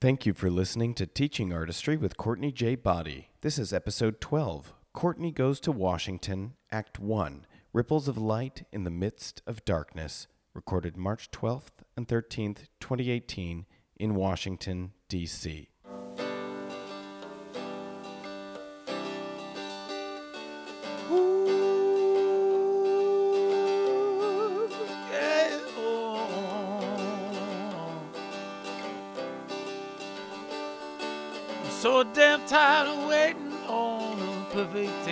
Thank you for listening to Teaching Artistry with Courtney J. Boddie. This is episode 12 Courtney Goes to Washington, Act 1 Ripples of Light in the Midst of Darkness, recorded March 12th and 13th, 2018, in Washington, D.C.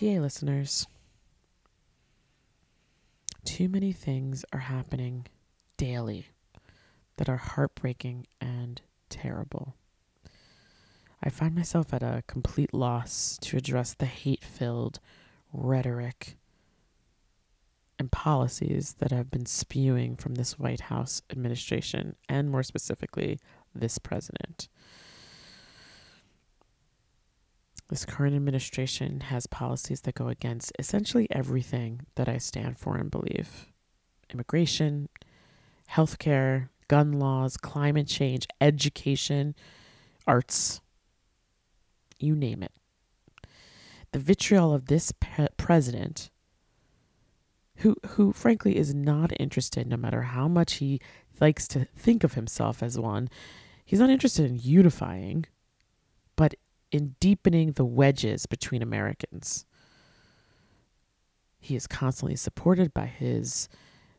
TA listeners, too many things are happening daily that are heartbreaking and terrible. I find myself at a complete loss to address the hate filled rhetoric and policies that have been spewing from this White House administration, and more specifically, this president. This current administration has policies that go against essentially everything that I stand for and believe immigration, healthcare, gun laws, climate change, education, arts, you name it. The vitriol of this pe- president, who, who frankly is not interested, no matter how much he likes to think of himself as one, he's not interested in unifying, in deepening the wedges between Americans. He is constantly supported by his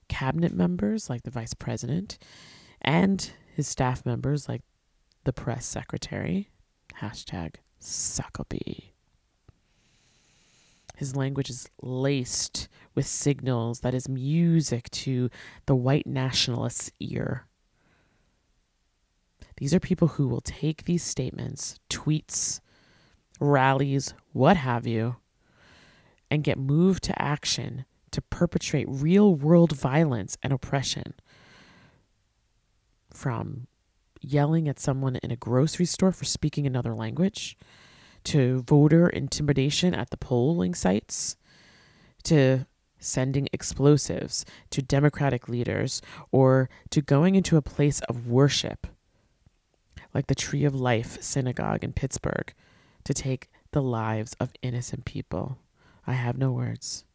cabinet members, like the vice president, and his staff members, like the press secretary. Hashtag Suckabee. His language is laced with signals that is music to the white nationalist's ear. These are people who will take these statements, tweets, rallies, what have you, and get moved to action to perpetrate real world violence and oppression. From yelling at someone in a grocery store for speaking another language, to voter intimidation at the polling sites, to sending explosives to Democratic leaders, or to going into a place of worship like the Tree of Life Synagogue in Pittsburgh to take the lives of innocent people. I have no words.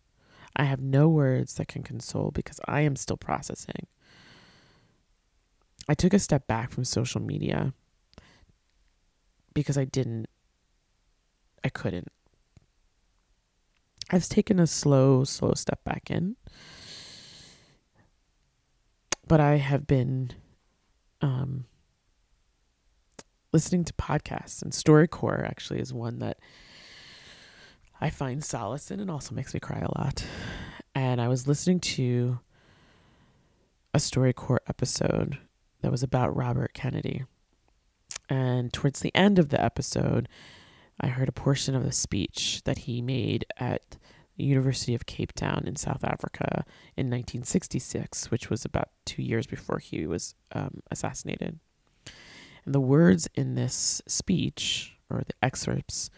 I have no words that can console because I am still processing. I took a step back from social media because I didn't, I couldn't. I've taken a slow, slow step back in. But I have been um, listening to podcasts, and StoryCorps actually is one that I find solace in and also makes me cry a lot. And I was listening to a StoryCorps episode that was about Robert Kennedy. And towards the end of the episode, I heard a portion of the speech that he made at the University of Cape Town in South Africa in 1966, which was about two years before he was um, assassinated. And the words in this speech, or the excerpts,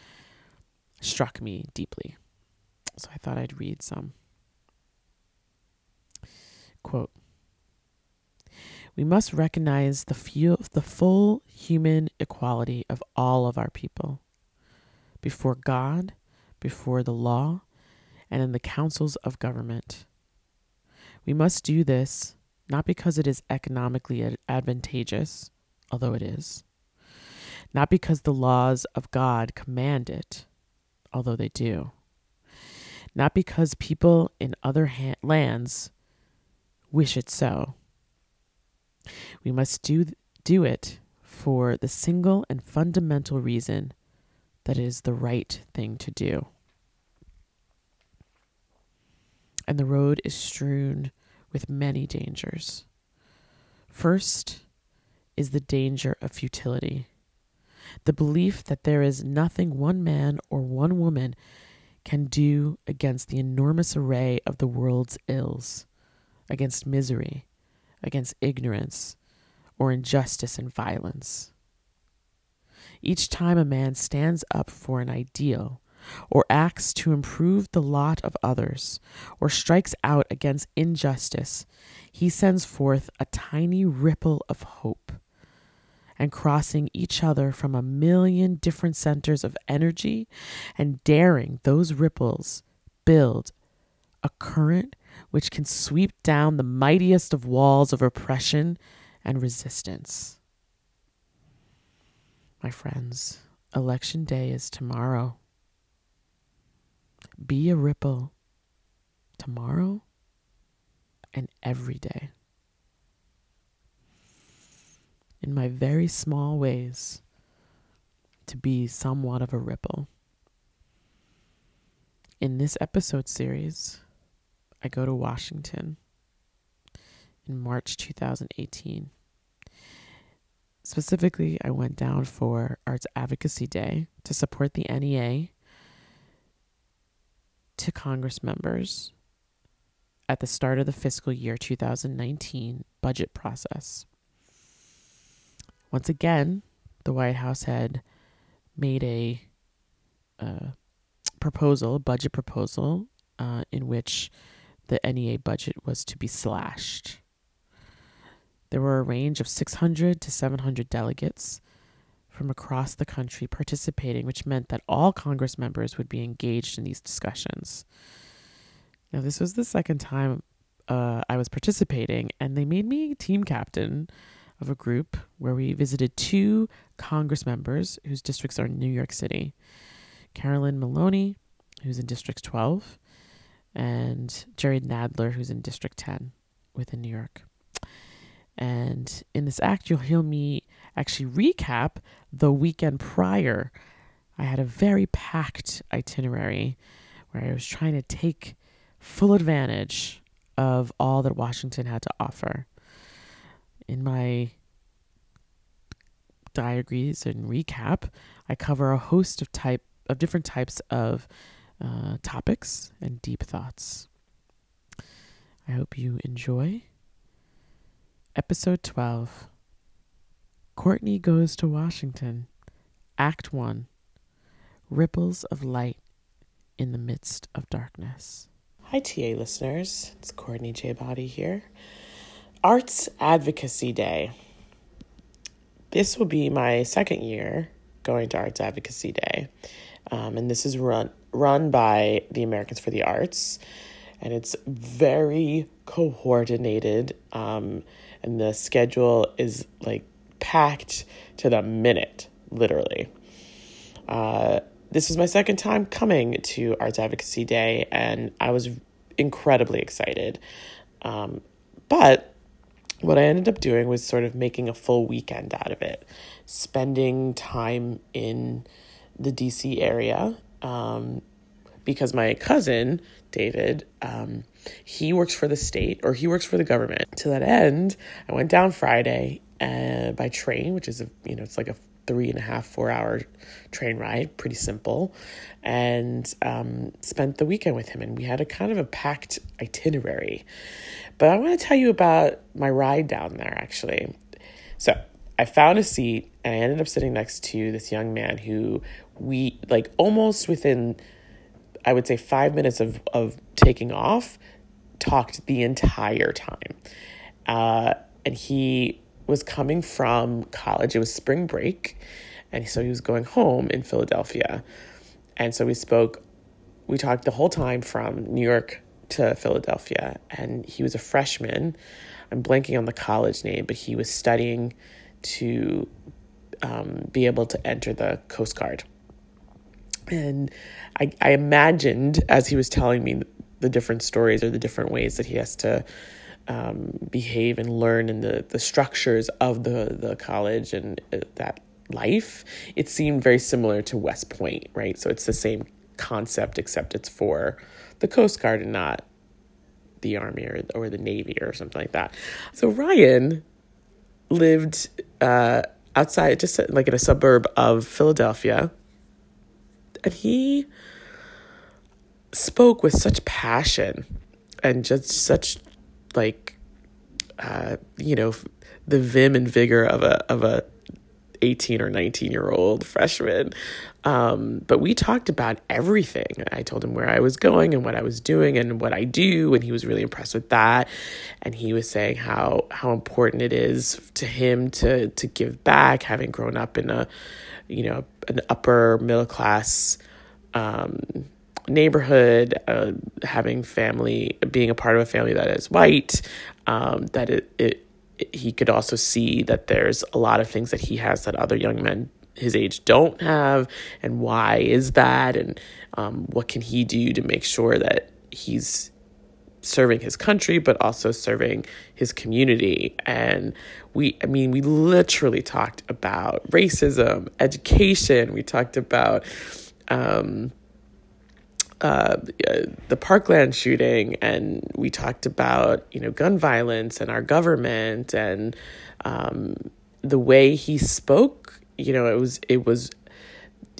struck me deeply. So I thought I'd read some. Quote We must recognize the, few, the full human equality of all of our people before God, before the law, and in the councils of government. We must do this not because it is economically advantageous, although it is, not because the laws of God command it, although they do, not because people in other ha- lands wish it so. We must do, do it for the single and fundamental reason that it is the right thing to do. And the road is strewn with many dangers. First is the danger of futility, the belief that there is nothing one man or one woman can do against the enormous array of the world's ills, against misery, against ignorance, or injustice and violence. Each time a man stands up for an ideal, or acts to improve the lot of others, or strikes out against injustice, he sends forth a tiny ripple of hope. And crossing each other from a million different centers of energy and daring those ripples build a current which can sweep down the mightiest of walls of oppression and resistance. My friends, Election Day is tomorrow. Be a ripple tomorrow and every day. In my very small ways, to be somewhat of a ripple. In this episode series, I go to Washington in March 2018. Specifically, I went down for Arts Advocacy Day to support the NEA to Congress members at the start of the fiscal year 2019 budget process. Once again, the White House had made a uh, proposal, a budget proposal, uh, in which the NEA budget was to be slashed. There were a range of 600 to 700 delegates from across the country participating, which meant that all Congress members would be engaged in these discussions. Now, this was the second time uh, I was participating, and they made me team captain of a group where we visited two Congress members whose districts are in New York City Carolyn Maloney, who's in District 12, and Jerry Nadler, who's in District 10 within New York. And in this act, you'll hear me actually recap the weekend prior. I had a very packed itinerary where I was trying to take full advantage of all that Washington had to offer. In my diaries and recap, I cover a host of type of different types of uh, topics and deep thoughts. I hope you enjoy. Episode 12 Courtney Goes to Washington, Act 1 Ripples of Light in the Midst of Darkness. Hi, TA listeners. It's Courtney J. Boddie here. Arts Advocacy Day. This will be my second year going to Arts Advocacy Day. Um, and this is run run by the Americans for the Arts, and it's very coordinated. Um, and the schedule is like packed to the minute, literally. Uh, this was my second time coming to Arts Advocacy Day, and I was incredibly excited. Um, but what I ended up doing was sort of making a full weekend out of it, spending time in the DC area um, because my cousin, David, um, he works for the state or he works for the government. To that end, I went down Friday uh, by train, which is a you know it's like a three and a half four hour train ride, pretty simple, and um, spent the weekend with him. And we had a kind of a packed itinerary. But I want to tell you about my ride down there actually. So I found a seat and I ended up sitting next to this young man who we like almost within I would say five minutes of, of taking off, talked the entire time. Uh, and he was coming from college. It was spring break. And so he was going home in Philadelphia. And so we spoke, we talked the whole time from New York to Philadelphia. And he was a freshman. I'm blanking on the college name, but he was studying to um, be able to enter the Coast Guard. And I, I imagined as he was telling me the different stories or the different ways that he has to um, behave and learn in the, the structures of the, the college and uh, that life, it seemed very similar to West Point, right? So it's the same concept, except it's for the Coast Guard and not the Army or, or the Navy or something like that. So Ryan lived uh, outside, just like in a suburb of Philadelphia, and he spoke with such passion and just such like uh, you know the vim and vigor of a of a 18 or 19 year old freshman. Um, but we talked about everything. I told him where I was going and what I was doing and what I do, and he was really impressed with that. And he was saying how how important it is to him to to give back, having grown up in a you know an upper middle class um, neighborhood, uh, having family, being a part of a family that is white, um, that it, it he could also see that there's a lot of things that he has that other young men his age don't have and why is that and um, what can he do to make sure that he's serving his country but also serving his community? And we i mean we literally talked about racism education we talked about um, uh, the Parkland shooting, and we talked about you know gun violence and our government and um, the way he spoke. You know, it was it was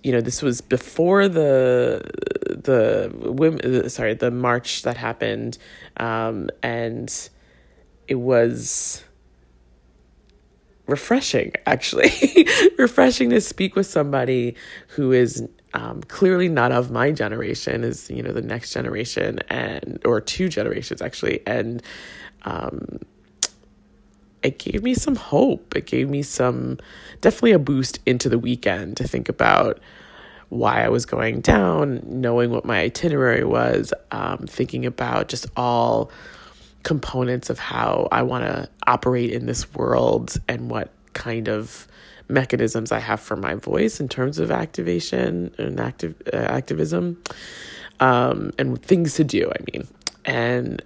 you know this was before the the women sorry the march that happened um, and it was refreshing actually refreshing to speak with somebody who is um, clearly not of my generation is you know the next generation and or two generations actually. And um, it gave me some hope. It gave me some definitely a boost into the weekend to think about why I was going down knowing what my itinerary was um, thinking about just all components of how I want to operate in this world and what kind of mechanisms I have for my voice in terms of activation and active uh, activism, um, and things to do. I mean, and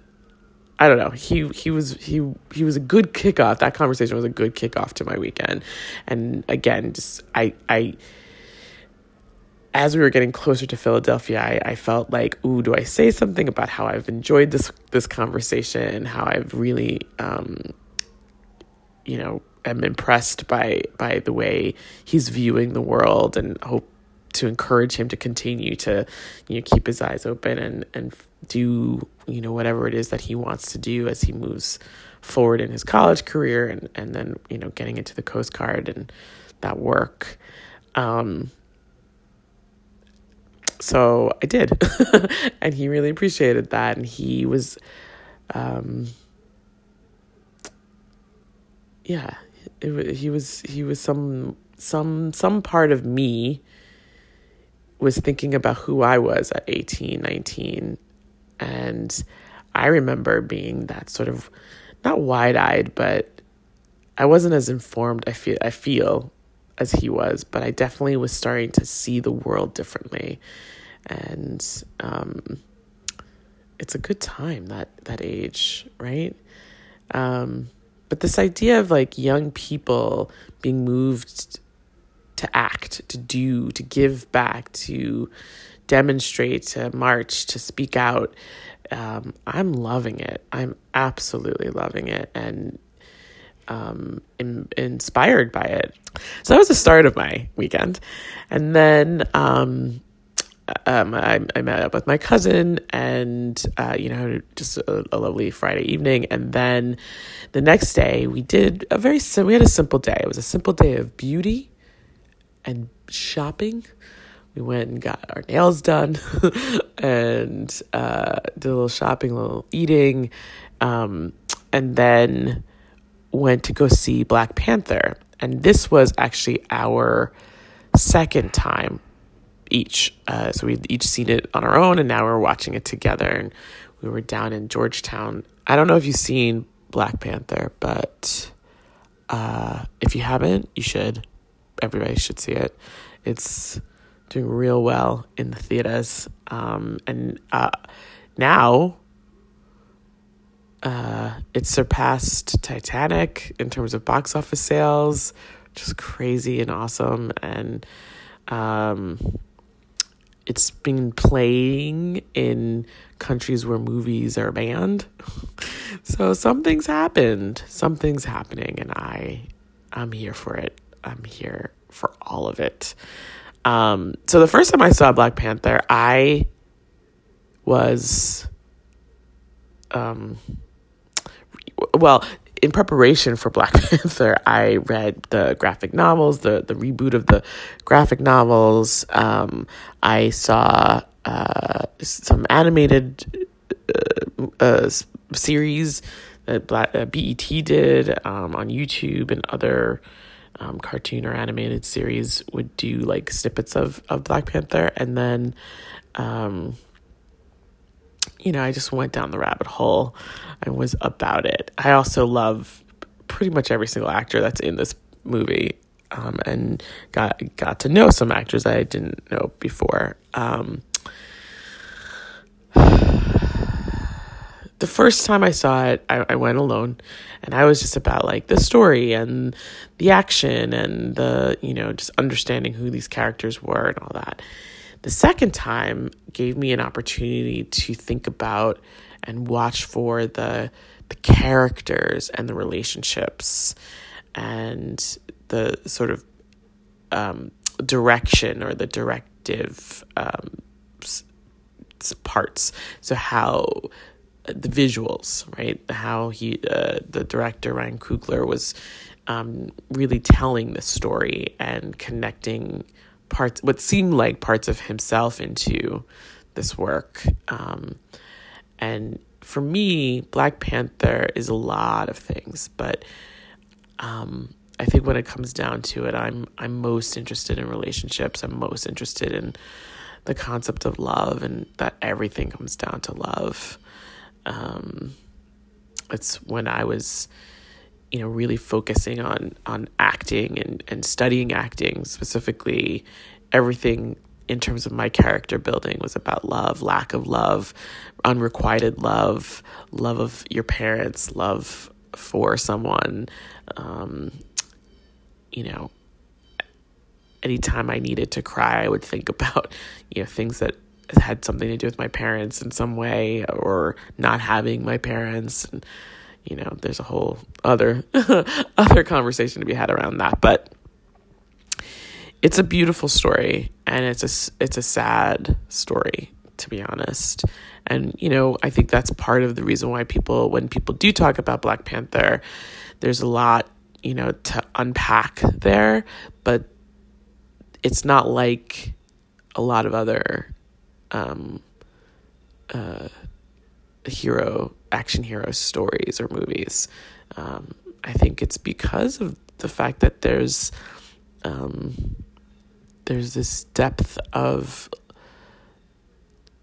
I don't know. He he was he he was a good kickoff. That conversation was a good kickoff to my weekend, and again, just I I. As we were getting closer to Philadelphia, I, I felt like, ooh, do I say something about how I've enjoyed this this conversation, how I've really, um, you know, am impressed by by the way he's viewing the world and hope to encourage him to continue to you know keep his eyes open and and do you know whatever it is that he wants to do as he moves forward in his college career and and then you know getting into the coast guard and that work. Um so I did. And he really appreciated that. And he was um yeah it, he was he was some some some part of me was thinking about who I was at 18, 19 and I remember being that sort of not wide-eyed but I wasn't as informed I feel I feel as he was, but I definitely was starting to see the world differently. And um, it's a good time that that age, right? Um, but this idea of like young people being moved to act, to do, to give back, to demonstrate, to march, to speak out, um, I'm loving it. I'm absolutely loving it and um, in, inspired by it. So that was the start of my weekend. And then um, um, I, I met up with my cousin and, uh, you know, just a, a, lovely Friday evening. And then the next day we did a very, we had a simple day. It was a simple day of beauty and shopping. We went and got our nails done and uh, did a little shopping, a little eating, um, and then went to go see Black Panther. And this was actually our second time each. Uh, so we'd each seen it on our own, and now we're watching it together. And we were down in Georgetown. I don't know if you've seen Black Panther, but uh, if you haven't, you should. everybody should see it. It's doing real well in the theaters. Um, and uh, now uh, it surpassed Titanic in terms of box office sales, is crazy and awesome. And um, it's been playing in countries where movies are banned. so something's happened. Something's happening, and I, I'm here for it. I'm here for all of it. Um, so the first time I saw Black Panther, I was, um, well, in preparation for Black Panther, I read the graphic novels, the the reboot of the graphic novels. Um, I saw uh, some animated uh, uh, series that Black, uh, BET did um, on YouTube and other um, cartoon or animated series would do like snippets of, of Black Panther. And then, um, you know, I just went down the rabbit hole and was about it. I also love pretty much every single actor that's in this movie. Um, and got got to know some actors I didn't know before. Um, the first time I saw it, I, I went alone and I was just about like the story and the action and the, you know, just understanding who these characters were and all that. The second time gave me an opportunity to think about and watch for the the characters and the relationships and the sort of um, direction or the directive um, parts. So how the visuals, right? How he, uh, the director Ryan Coogler was um, really telling the story and connecting parts, what seemed like parts of himself into this work. Um, and for me, Black Panther is a lot of things, but um, I think when it comes down to it, I'm I'm most interested in relationships. I'm most interested in the concept of love and that everything comes down to love. Um, it's when I was, you know, really focusing on on acting and and studying acting specifically. Everything in terms of my character building was about love, lack of love, unrequited love, love of your parents, love for someone. Um, you know, anytime I needed to cry, I would think about, you know, things that had something to do with my parents in some way or not having my parents and you know there's a whole other other conversation to be had around that but it's a beautiful story and it's a it's a sad story to be honest and you know i think that's part of the reason why people when people do talk about black panther there's a lot you know to unpack there but it's not like a lot of other um, uh, hero action hero stories or movies. Um, I think it's because of the fact that there's um, there's this depth of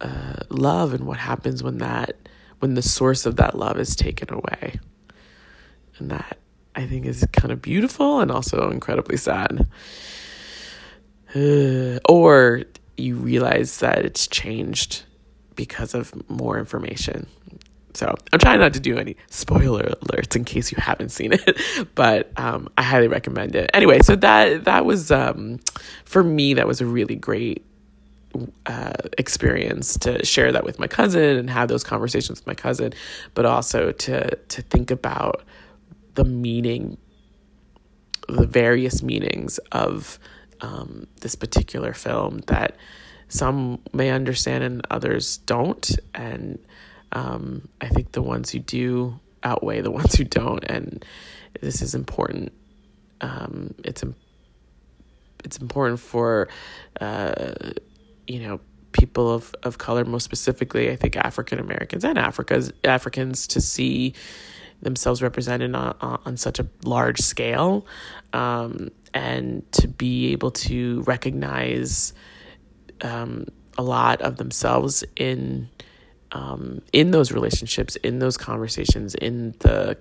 uh, love and what happens when that when the source of that love is taken away, and that I think is kind of beautiful and also incredibly sad. Uh, or you realize that it's changed because of more information. So I'm trying not to do any spoiler alerts in case you haven't seen it, but um, I highly recommend it. Anyway, so that that was um, for me that was a really great uh, experience to share that with my cousin and have those conversations with my cousin, but also to to think about the meaning, the various meanings of um, this particular film that some may understand and others don't. And um, I think the ones who do outweigh the ones who don't. And this is important. Um, it's it's important for uh, you know people of, of color, most specifically, I think African Americans and Africa's Africans to see themselves represented on, on such a large scale um, and to be able to recognize um, a lot of themselves in um, in those relationships, in those conversations, in the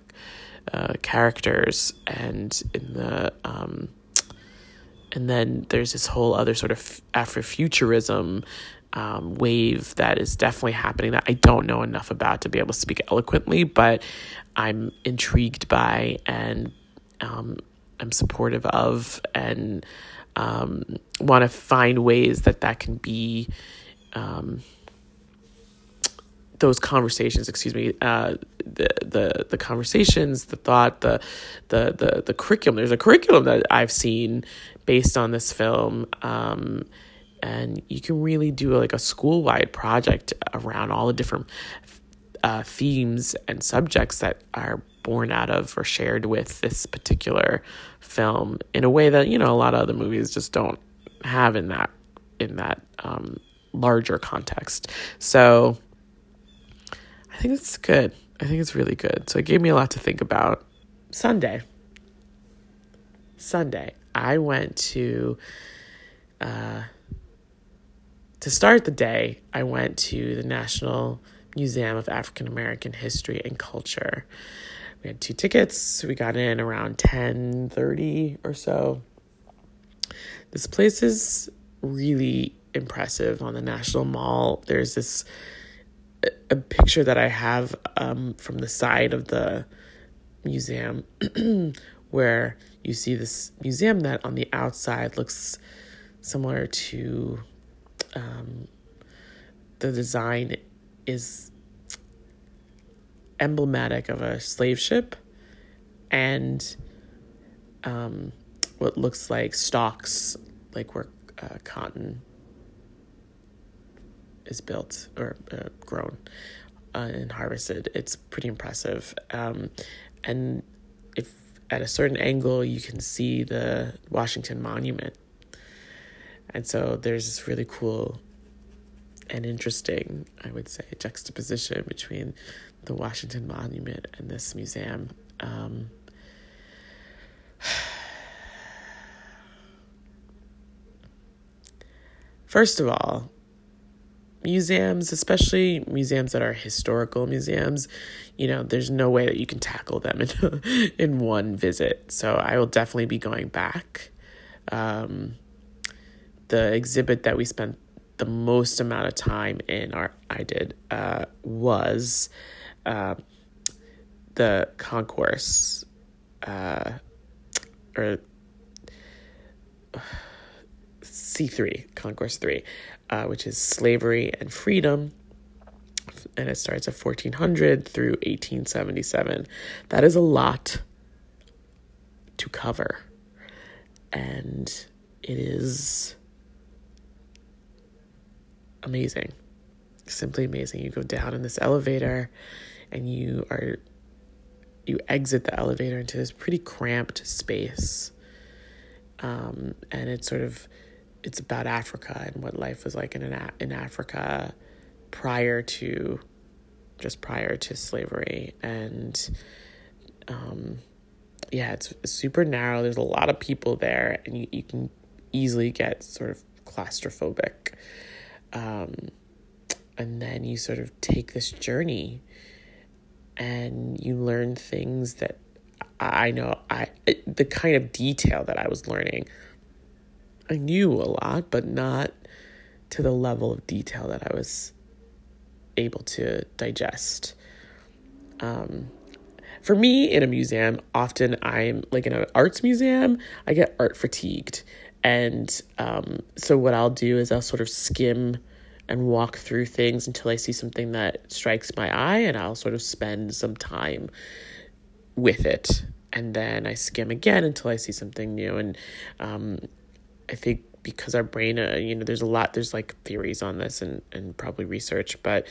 uh, characters, and in the um, and then there's this whole other sort of Afrofuturism um, wave that is definitely happening that I don't know enough about to be able to speak eloquently, but I'm intrigued by and um, I'm supportive of and um, want to find ways that that can be um, those conversations excuse me uh, the the the conversations the thought the the the the curriculum there's a curriculum that I've seen based on this film um, and you can really do like a school wide project around all the different uh, themes and subjects that are born out of or shared with this particular film in a way that you know a lot of other movies just don't have in that in that um, larger context. So I think it's good. I think it's really good. So it gave me a lot to think about. Sunday. Sunday, I went to uh, to start the day. I went to the National Museum of African American History and Culture. We had two tickets. We got in around 10:30 or so. This place is really impressive on the National Mall. There's this a picture that I have um, from the side of the museum where you see this museum that on the outside looks similar to um, the design is emblematic of a slave ship and um, what looks like stalks, like where uh, cotton is built or uh, grown uh, and harvested. It's pretty impressive. Um, and if at a certain angle, you can see the Washington Monument. And so there's this really cool and interesting, I would say, juxtaposition between the Washington Monument and this museum. Um, first of all, museums, especially museums that are historical museums, you know, there's no way that you can tackle them in in one visit. So I will definitely be going back. Um, the exhibit that we spent the most amount of time in, or I did, uh, was uh, the concourse, uh, or C3, Concourse 3, uh, which is slavery and freedom. And it starts at 1400 through 1877. That is a lot to cover. And it is amazing. Simply amazing. You go down in this elevator and you are you exit the elevator into this pretty cramped space. Um, and it's sort of it's about Africa and what life was like in an, in Africa prior to just prior to slavery. And um, yeah it's super narrow. There's a lot of people there and you, you can easily get sort of claustrophobic. Um, and then you sort of take this journey and you learn things that I know I the kind of detail that I was learning I knew a lot, but not to the level of detail that I was able to digest. Um, for me, in a museum, often I'm like in an arts museum, I get art fatigued. And um, so, what I'll do is I'll sort of skim and walk through things until I see something that strikes my eye, and I'll sort of spend some time with it. And then I skim again until I see something new. And um, I think because our brain, uh, you know, there's a lot, there's like theories on this and, and probably research, but,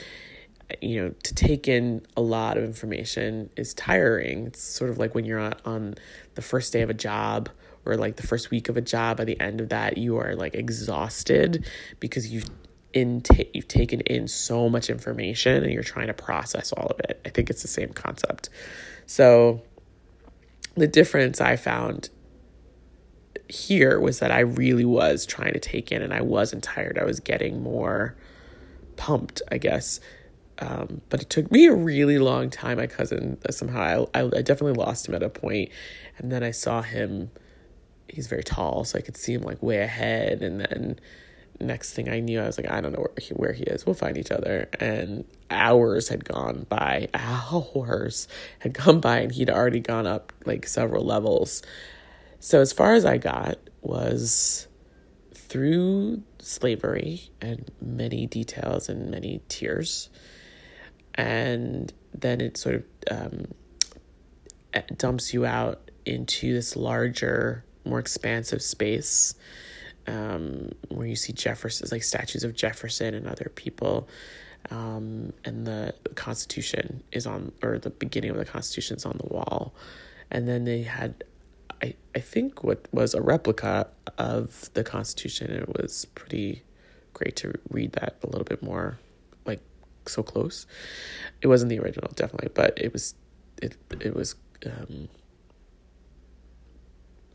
you know, to take in a lot of information is tiring. It's sort of like when you're on, on the first day of a job or like the first week of a job, by the end of that, you are like exhausted because you've in you've taken in so much information and you're trying to process all of it. I think it's the same concept. So the difference I found here was that I really was trying to take in and I wasn't tired. I was getting more pumped, I guess. Um, but it took me a really long time. My cousin, somehow, I, I, I definitely lost him at a point, and then I saw him he's very tall, so I could see him like way ahead. And then next thing I knew, I was like, I don't know where he, where he is. We'll find each other. And hours had gone by. Hours had gone by, and he'd already gone up like several levels. So as far as I got was through slavery and many details and many tears. And then it sort of um, dumps you out into this larger, more expansive space um, where you see Jefferson's like statues of Jefferson and other people. Um, and the Constitution is on, or the beginning of the Constitution is on the wall. And then they had I, I think what was a replica of the Constitution. It was pretty great to read that a little bit more, like so close. It wasn't the original, definitely, but it was it it was um,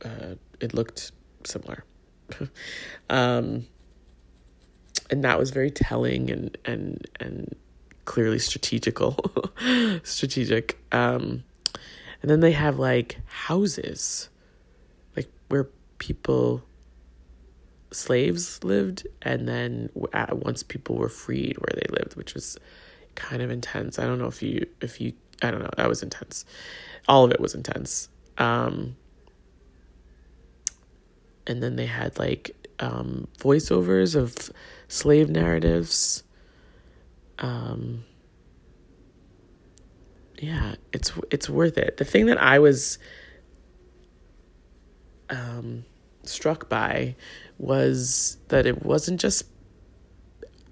uh, it looked similar. um, and that was very telling and and and clearly strategical strategic um and then they have like houses where people slaves lived and then once people were freed where they lived which was kind of intense. I don't know if you if you i don't know that was intense. All of it was intense. Um and then they had like um voiceovers of slave narratives. Um yeah it's it's worth it. The thing that i was um, struck by was that it wasn't just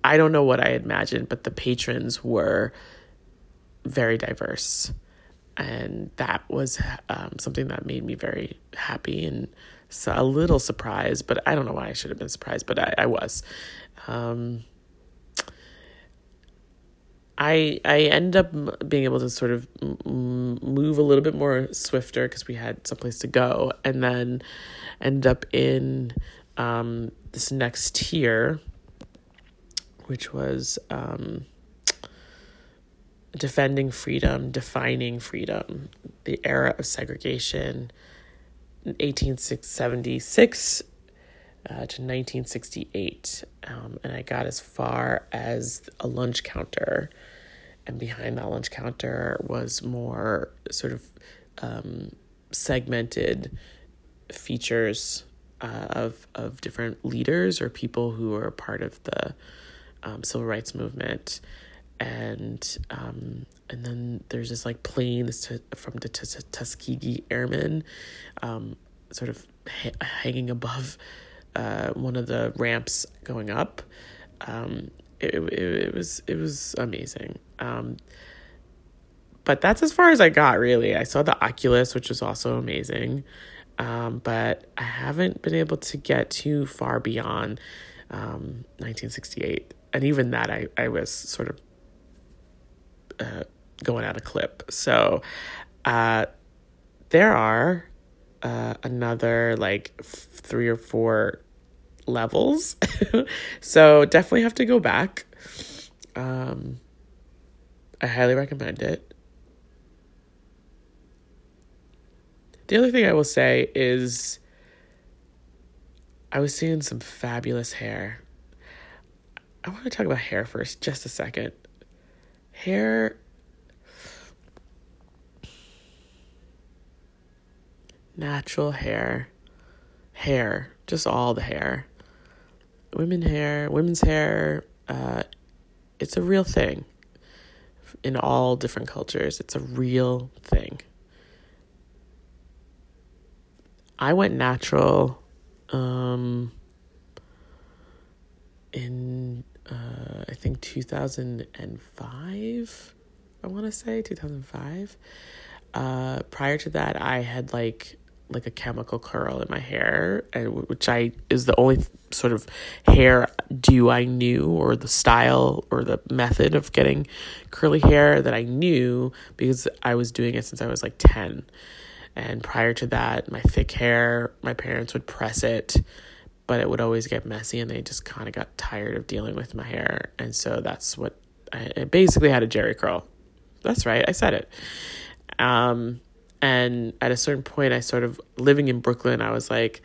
I don't know what I imagined, but the patrons were very diverse. And that was um, something that made me very happy and so a little surprised, but I don't know why I should have been surprised, but I, I was. Um, I I end up being able to sort of move a little bit more swifter because we had someplace to go, and then end up in um, this next tier, which was um, defending freedom, defining freedom, the era of segregation, 1876 uh, to 1968. Um, and I got as far as a lunch counter and behind that lunch counter was more sort of um, segmented features uh, of of different leaders or people who are part of the um, civil rights movement, and um, and then there's this like plane from the Tuskegee Airmen, um, sort of ha- hanging above uh, one of the ramps going up. Um, it, it, it was it was amazing. Um, but that's as far as I got, really. I saw the Oculus, which was also amazing. Um, but I haven't been able to get too far beyond um, 1968. And even that, I, I was sort of uh, going out of clip. So uh, there are uh, another like three or four levels. so definitely have to go back. Um, I highly recommend it. The other thing I will say is I was seeing some fabulous hair. I want to talk about hair first, just a second. Hair. Natural hair. Hair. Just all the hair. Women hair, women's hair, uh, it's a real thing in all different cultures. It's a real thing. I went natural um, in, uh, I think, 2005. I want to say 2005. Uh, prior to that, I had like like a chemical curl in my hair, and which I is the only sort of hair do I knew, or the style or the method of getting curly hair that I knew because I was doing it since I was like ten. And prior to that, my thick hair, my parents would press it, but it would always get messy, and they just kind of got tired of dealing with my hair, and so that's what I, I basically had a Jheri curl. That's right, I said it. Um, And at a certain point, I sort of living in Brooklyn, I was like,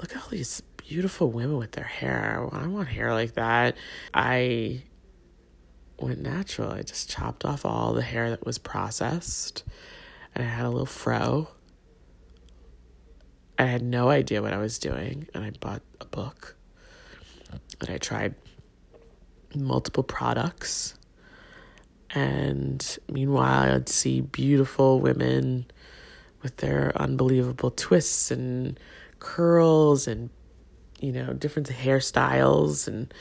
look at all these beautiful women with their hair. I want hair like that. I went natural. I just chopped off all the hair that was processed and I had a little fro. I had no idea what I was doing, and I bought a book and I tried multiple products. And meanwhile, I'd see beautiful women with their unbelievable twists and curls and, you know, different hairstyles. And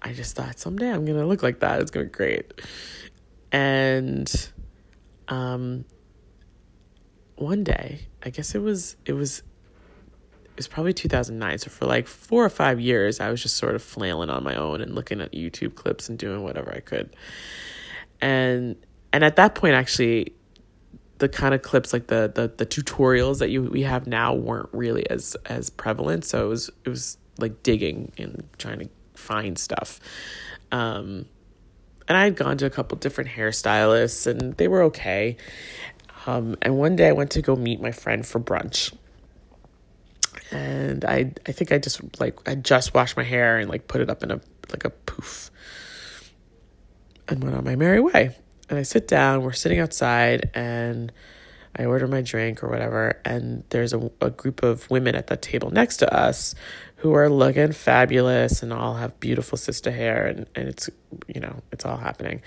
I just thought someday I'm going to look like that. It's going to be great. And um, one day, I guess it was, it was, it was probably 2009. So for like four or five years, I was just sort of flailing on my own and looking at YouTube clips and doing whatever I could. And and at that point, actually, the kind of clips like the the, the tutorials that you we have now weren't really as as prevalent. So it was it was like digging and trying to find stuff. Um, and I had gone to a couple different hairstylists, and they were okay. Um, and one day I went to go meet my friend for brunch and I I think I just like I just washed my hair and like put it up in a like a poof and went on my merry way. And I sit down, we're sitting outside and I order my drink or whatever and there's a, a group of women at the table next to us who are looking fabulous and all have beautiful sister hair and, and it's you know, it's all happening.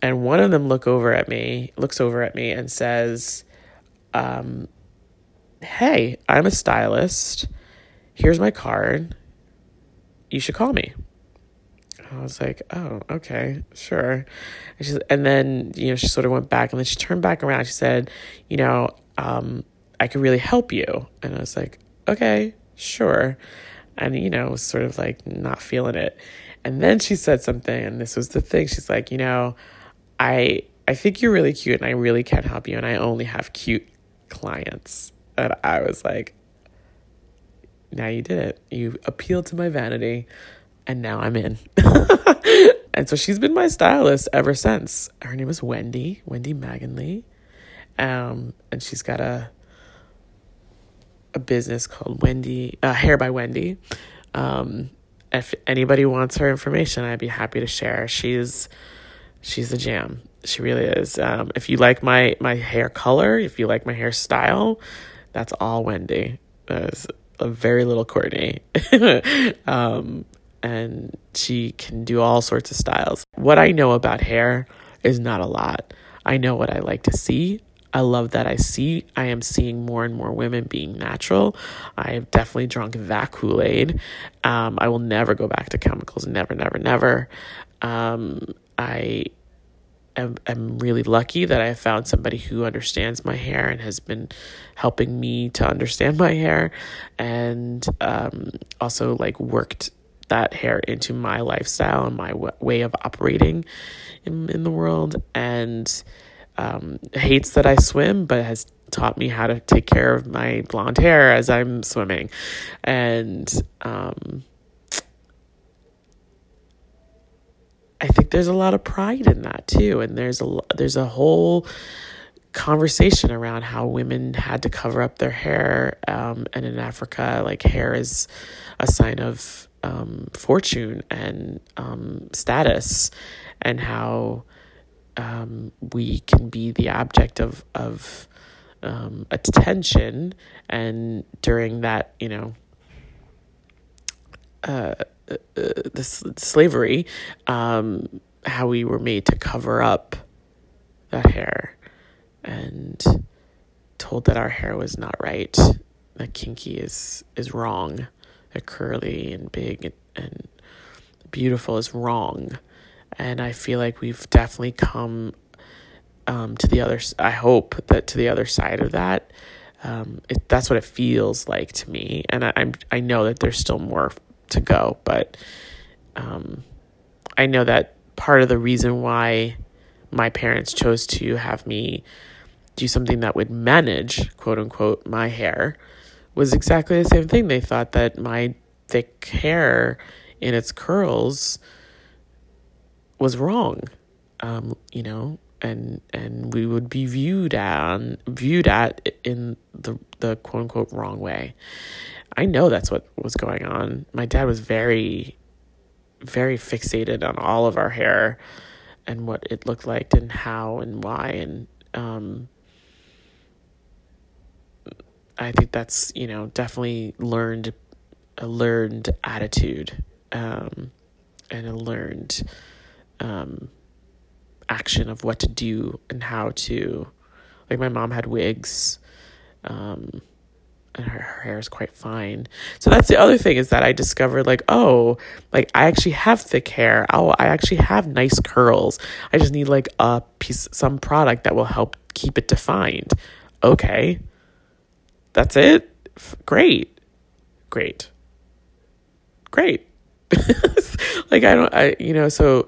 And one of them look over at me, looks over at me and says, um, hey, I'm a stylist. Here's my card. You should call me. I was like, oh, okay, sure. And, she, and then, you know, she sort of went back and then she turned back around. She said, you know, um, I could really help you. And I was like, okay, sure. And, you know, was sort of like not feeling it. And then she said something, and this was the thing. She's like, you know, I I think you're really cute and I really can help you and I only have cute clients. And I was like, now you did it. You appealed to my vanity, and now I'm in. and so she's been my stylist ever since. Her name is Wendy, Wendy Maganley. Um, and she's got a a business called Wendy uh, Hair by Wendy. Um, if anybody wants her information, I'd be happy to share. She's she's a jam. She really is. Um, if you like my my hair color, if you like my hairstyle, that's all Wendy. There's a very little Courtney. um, and she can do all sorts of styles. What I know about hair is not a lot. I know what I like to see. I love that I see I am seeing more and more women being natural. I have definitely drunk that Kool-Aid. Um, I will never go back to chemicals. Never, never, never. Um, I am, am really lucky that I found somebody who understands my hair and has been helping me to understand my hair and um, also like worked that hair into my lifestyle and my w- way of operating in, in the world and um, hates that I swim, but has taught me how to take care of my blonde hair as I'm swimming. And um, I think there's a lot of pride in that too, and there's a there's a whole conversation around how women had to cover up their hair, um, and in Africa, like hair is a sign of um, fortune and um, status, and how um, we can be the object of of um, attention, and during that, you know. Uh, uh, the slavery, um, how we were made to cover up that hair and told that our hair was not right, that kinky is is wrong, that curly and big and, and beautiful is wrong, and I feel like we've definitely come um, to the other. I hope that to the other side of that. Um, it, that's what it feels like to me, and I, I'm I know that there's still more to go. But um, I know that part of the reason why my parents chose to have me do something that would manage, quote unquote, my hair was exactly the same thing. They thought that my thick hair in its curls was wrong. Um, you know, and and we would be viewed on viewed at in the the quote unquote wrong way. I know that's what was going on. My dad was very very fixated on all of our hair and what it looked like and how and why and um I think that's, you know, definitely learned a learned attitude um and a learned um action of what to do and how to like my mom had wigs um and her, her hair is quite fine. So that's the other thing is that i discovered like oh like i actually have thick hair. Oh i actually have nice curls. I just need like a piece some product that will help keep it defined. Okay that's it? Great. Great. Great. Like i don't i you know so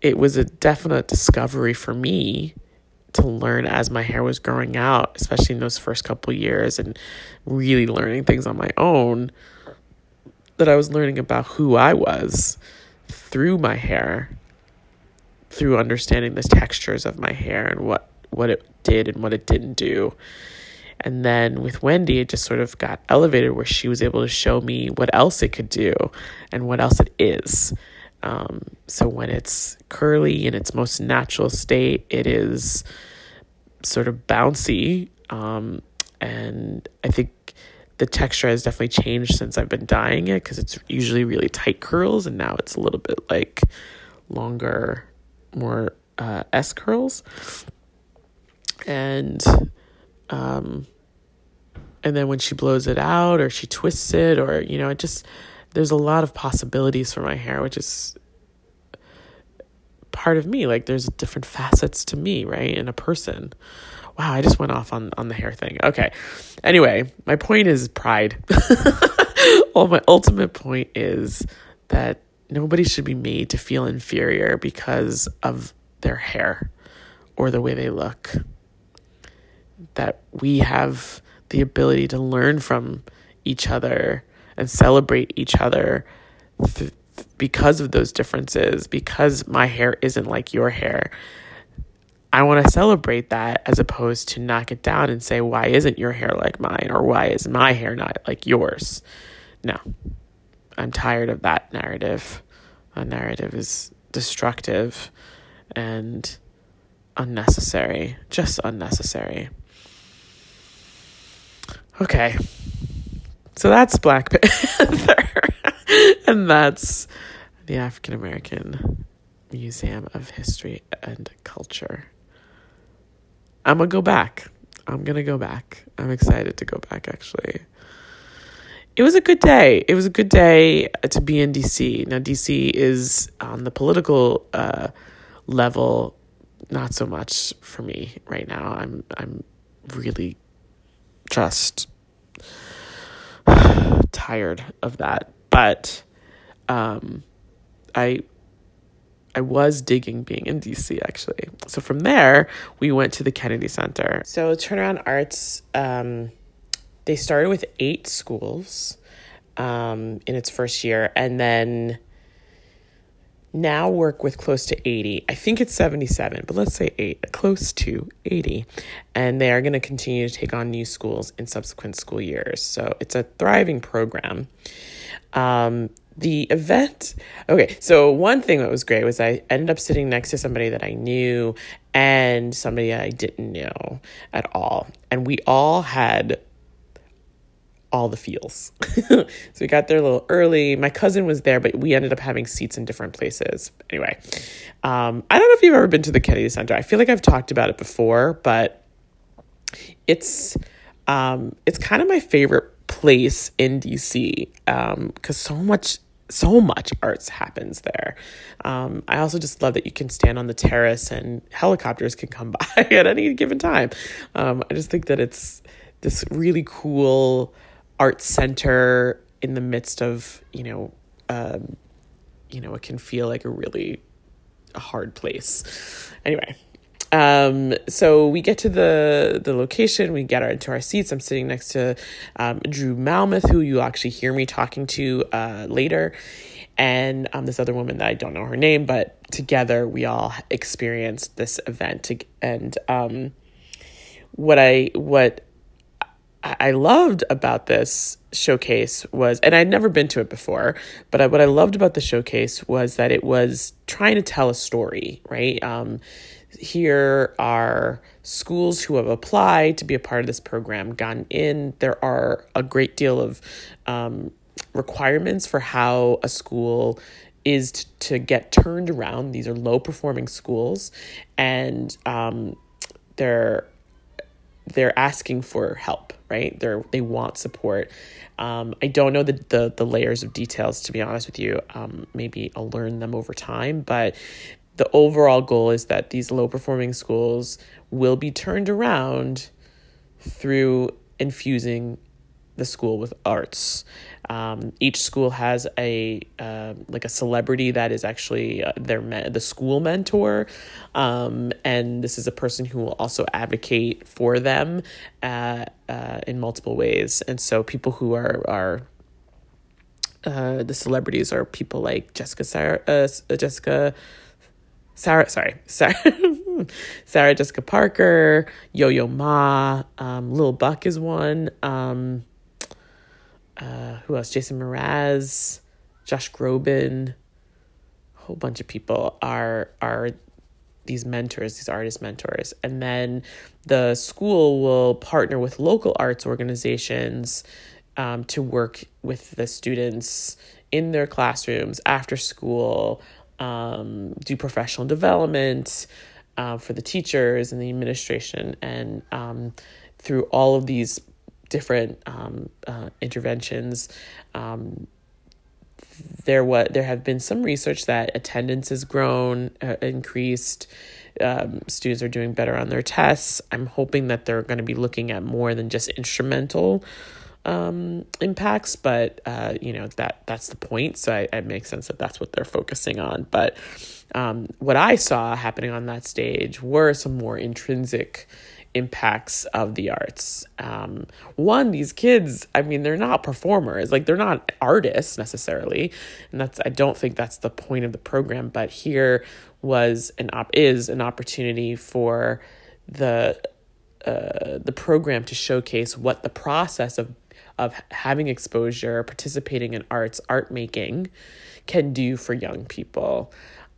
it was a definite discovery for me to learn as my hair was growing out, especially in those first couple years and really learning things on my own that I was learning about who I was through my hair, through understanding the textures of my hair and what what it did and what it didn't do. And then with Wendy, it just sort of got elevated where she was able to show me what else it could do and what else it is. Um, so when it's curly in its most natural state, it is sort of bouncy. Um, and I think the texture has definitely changed since I've been dyeing it because it's usually really tight curls, and now it's a little bit like longer, more uh, S curls. And um, and then when she blows it out or she twists it or you know it just there's a lot of possibilities for my hair which is part of me. Like there's different facets to me right in a person. Wow i just went off on on the hair thing. Okay. Anyway my point is pride. Well my ultimate point is that nobody should be made to feel inferior because of their hair or the way they look that we have the ability to learn from each other and celebrate each other th- because of those differences, because my hair isn't like your hair. I want to celebrate that as opposed to knock it down and say, why isn't your hair like mine? Or why is my hair not like yours? No, I'm tired of that narrative. A narrative is destructive and unnecessary, just unnecessary. Okay. So that's Black Panther. and that's the African American Museum of History and Culture. I'm going to go back. I'm going to go back. I'm excited to go back, actually. It was a good day. It was a good day to be in DC. Now, DC is on the political uh, level, not so much for me right now. I'm I'm really just tired of that. But um, I I was digging being in DC actually. So from there, we went to the Kennedy Center. So Turnaround Arts, um, they started with eight schools um, in its first year, and then now work with close to 80. I think it's 77, but let's say 8, close to 80. And they are going to continue to take on new schools in subsequent school years. So it's a thriving program. Um, the event, okay, so one thing that was great was I ended up sitting next to somebody that I knew and somebody I didn't know at all. And we all had all the feels. so we got there a little early. My cousin was there, but we ended up having seats in different places. Anyway, um, I don't know if you've ever been to the Kennedy Center. I feel like I've talked about it before, but it's um, it's kind of my favorite place in DC because um, so much so much arts happens there. Um, I also just love that you can stand on the terrace and helicopters can come by at any given time. Um, I just think that it's this really cool art center in the midst of you know um, you know it can feel like a really hard place anyway um, so we get to the the location we get our, into our seats i'm sitting next to um, drew malmuth who you actually hear me talking to uh, later and um, this other woman that I don't know her name, but together we all experienced this event. And um, what I what I loved about this showcase was, and I'd never been to it before, but I, what I loved about the showcase was that it was trying to tell a story, right? Um, here are schools who have applied to be a part of this program, gotten in. There are a great deal of um, requirements for how a school is t- to get turned around. These are low performing schools, and um, they're they're asking for help, right? They're they want support. Um, I don't know the, the the layers of details to be honest with you. Um, maybe I'll learn them over time, but the overall goal is that these low performing schools will be turned around through infusing the school with arts. Um, each school has a uh, like a celebrity that is actually uh, their me- the school mentor, um, and this is a person who will also advocate for them uh, uh in multiple ways. And so people who are are uh, the celebrities are people like Jessica Sarah, uh, Jessica Sarah, sorry, Sarah, Sarah Jessica Parker, Yo Yo Ma, um, Lil Buck is one. Um, uh, who else? Jason Mraz, Josh Groban, a whole bunch of people are are these mentors, these artist mentors, and then the school will partner with local arts organizations um, to work with the students in their classrooms after school, um, do professional development uh, for the teachers and the administration, and um, through all of these different um, uh, interventions. Um, there what there have been some research that attendance has grown, uh, increased. Um, students are doing better on their tests. I'm hoping that they're going to be looking at more than just instrumental um, impacts, but uh, you know that that's the point. So I, it makes sense that that's what they're focusing on. But um, what I saw happening on that stage were some more intrinsic impacts of the arts. Um, one, these kids, I mean, they're not performers, like they're not artists necessarily, and that's I don't think that's the point of the program. But here was an op is an opportunity for the uh, the program to showcase what the process of of having exposure, participating in arts, art making, can do for young people.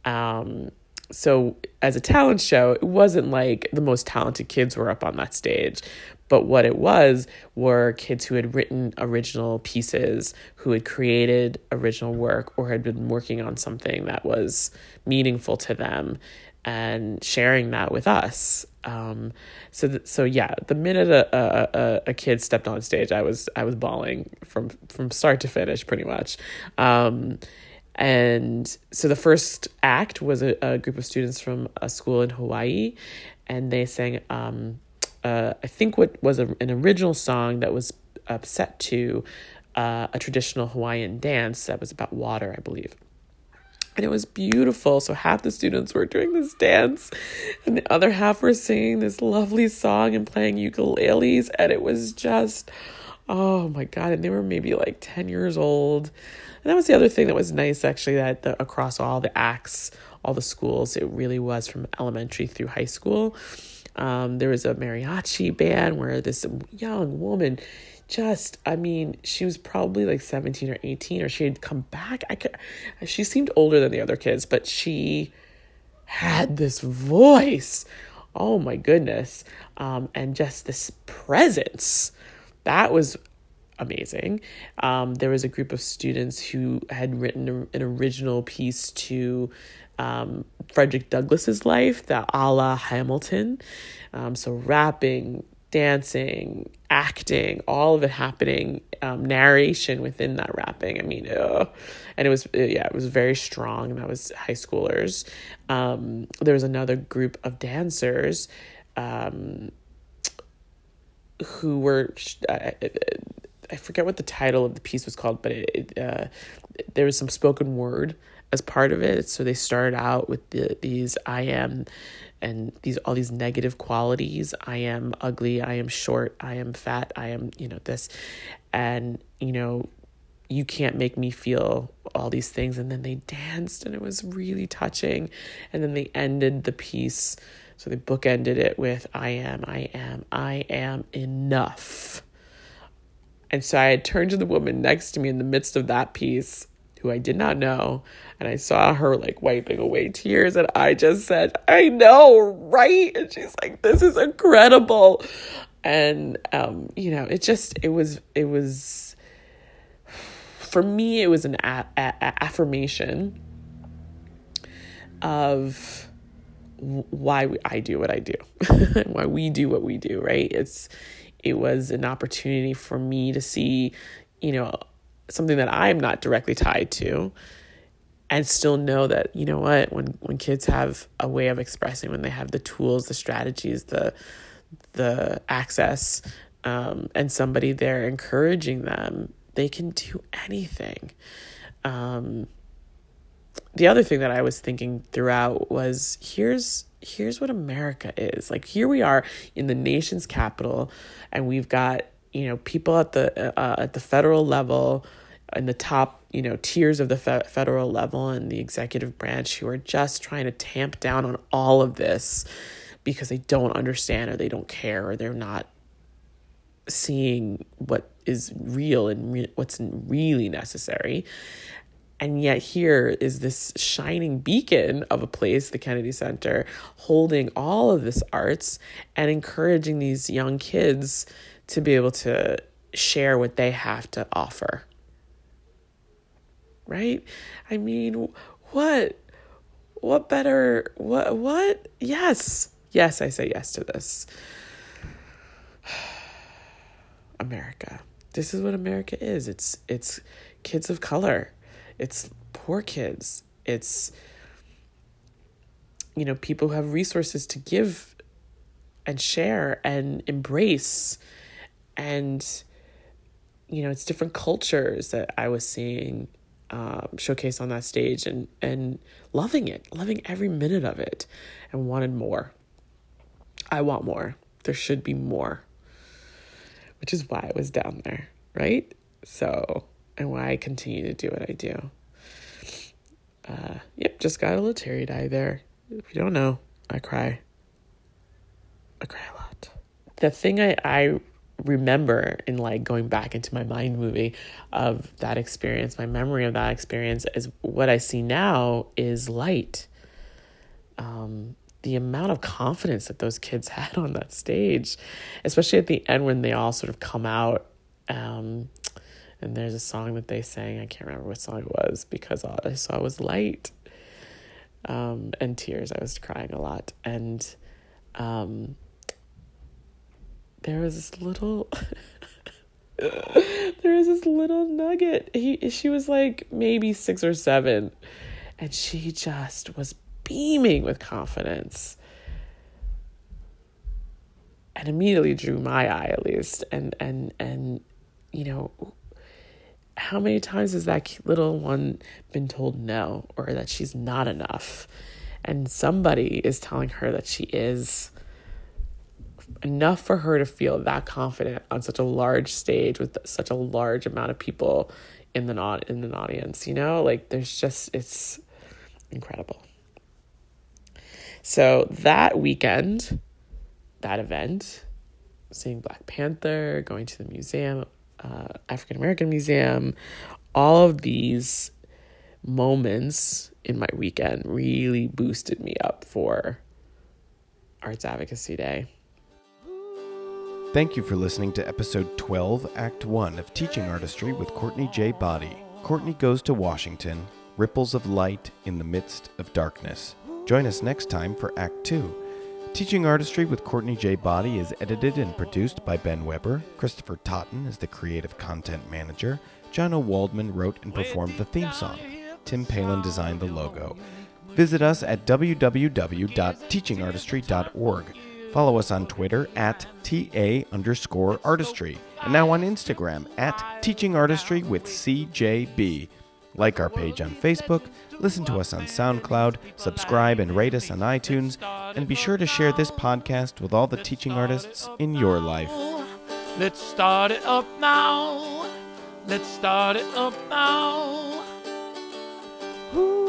Um, so as a talent show, it wasn't like the most talented kids were up on that stage. But what it was were kids who had written original pieces, who had created original work, or had been working on something that was meaningful to them and sharing that with us. Um, so, th- so yeah, the minute a, a, a kid stepped on stage, I was, I was bawling from, from start to finish pretty much. Um, and so the first act was a, a group of students from a school in Hawaii, and they sang, um, uh, I think, what was a, an original song that was uh, set to uh, a traditional Hawaiian dance that was about water, I believe. And it was beautiful. So half the students were doing this dance, and the other half were singing this lovely song and playing ukuleles. And it was just, oh my God. And they were maybe like 10 years old. That was the other thing that was nice, actually, that the, across all the acts, all the schools, it really was from elementary through high school. Um, there was a mariachi band where this young woman just i mean she was probably like 17 or 18 or she had come back. I could she seemed older than the other kids but she had this voice. Oh my goodness. Um, and just this presence. That was amazing. Um, there was a group of students who had written an original piece to um, Frederick Douglass's life, the a la Hamilton. Um, so rapping, dancing, acting, all of it happening, um, narration within that rapping. I mean, ugh. and it was uh, yeah, it was very strong. And that was high schoolers. Um, there was another group of dancers. Um, who were uh, I forget what the title of the piece was called, but it, it uh, there was some spoken word as part of it. So they started out with the, these I am and these all these negative qualities. I am ugly, I am short, I am fat, I am, you know, this and you know you can't make me feel all these things. And then they danced and it was really touching. And then they ended the piece. So they bookended it with, I am, I am, I am enough. And so I had turned to the woman next to me in the midst of that piece, who I did not know, and I saw her like wiping away tears, and I just said, I know, right? And she's like, This is incredible. And um, you know, it just it was it was for me it was an a- a- affirmation of why I do what I do, why we do what we do, right? It's it was an opportunity for me to see, you know, something that I'm not directly tied to and still know that, you know what, when when kids have a way of expressing, when they have the tools, the strategies, the the access, um, and somebody there encouraging them, they can do anything. Um, the other thing that I was thinking throughout was here's here's what America is. Like here we are in the nation's capital and we've got, you know, people at the uh, at the federal level in the top, you know, tiers of the fe- federal level and the executive branch who are just trying to tamp down on all of this because they don't understand or they don't care or they're not seeing what is real and re- what's really necessary. And yet, here is this shining beacon of a place, the Kennedy Center, holding all of this arts and encouraging these young kids to be able to share what they have to offer. Right? I mean, what? What better? What? What? Yes. Yes, I say yes to this. America. This is what America is. It's it's kids of color it's poor kids. It's you know people who have resources to give and share and embrace. And you know it's different cultures that i was seeing um, showcased on that stage and and loving it loving every minute of it and wanted more. I want more. There should be more which is why i was down there right? So and why I continue to do what I do. Uh, yep, just got a little teary eye there. If you don't know, I cry. I cry a lot. The thing I, I remember in like going back into my mind movie of that experience, my memory of that experience is what I see now is light. Um, the amount of confidence that those kids had on that stage, especially at the end when they all sort of come out. Um, and there's a song that they sang. I can't remember what song it was because all I saw was light um, and tears. I was crying a lot. And um, there was this little. there was this little nugget. He she was like maybe six or seven, and she just was beaming with confidence and immediately drew my eye at least and and and you know how many times has that little one been told no or that she's not enough? And somebody is telling her that she is enough for her to feel that confident on such a large stage with such a large amount of people in the not in an audience, you know? Like there's just it's incredible. So that weekend, that event, seeing Black Panther, going to the museum, uh, African American Museum, all of these moments in my weekend really boosted me up for Arts Advocacy Day. Thank you for listening to episode 12, Act 1 of Teaching Artistry with Courtney J. Boddie. Courtney Goes to Washington Ripples of Light in the Midst of Darkness. Join us next time for Act 2. Teaching Artistry with Courtney J. Boddie is edited and produced by Ben Weber. Christopher Totten is the creative content manager. John O. Waldman wrote and performed the theme song. Tim Palin designed the logo. Visit us at www.teachingartistry.org. Follow us on Twitter at TA underscore artistry, and now on Instagram at Teaching Artistry with CJB. Like our page on Facebook, listen to us on SoundCloud, subscribe and rate us on iTunes, and be sure to share this podcast with all the teaching artists in your life. Let's start it up now. Let's start it up now. Ooh.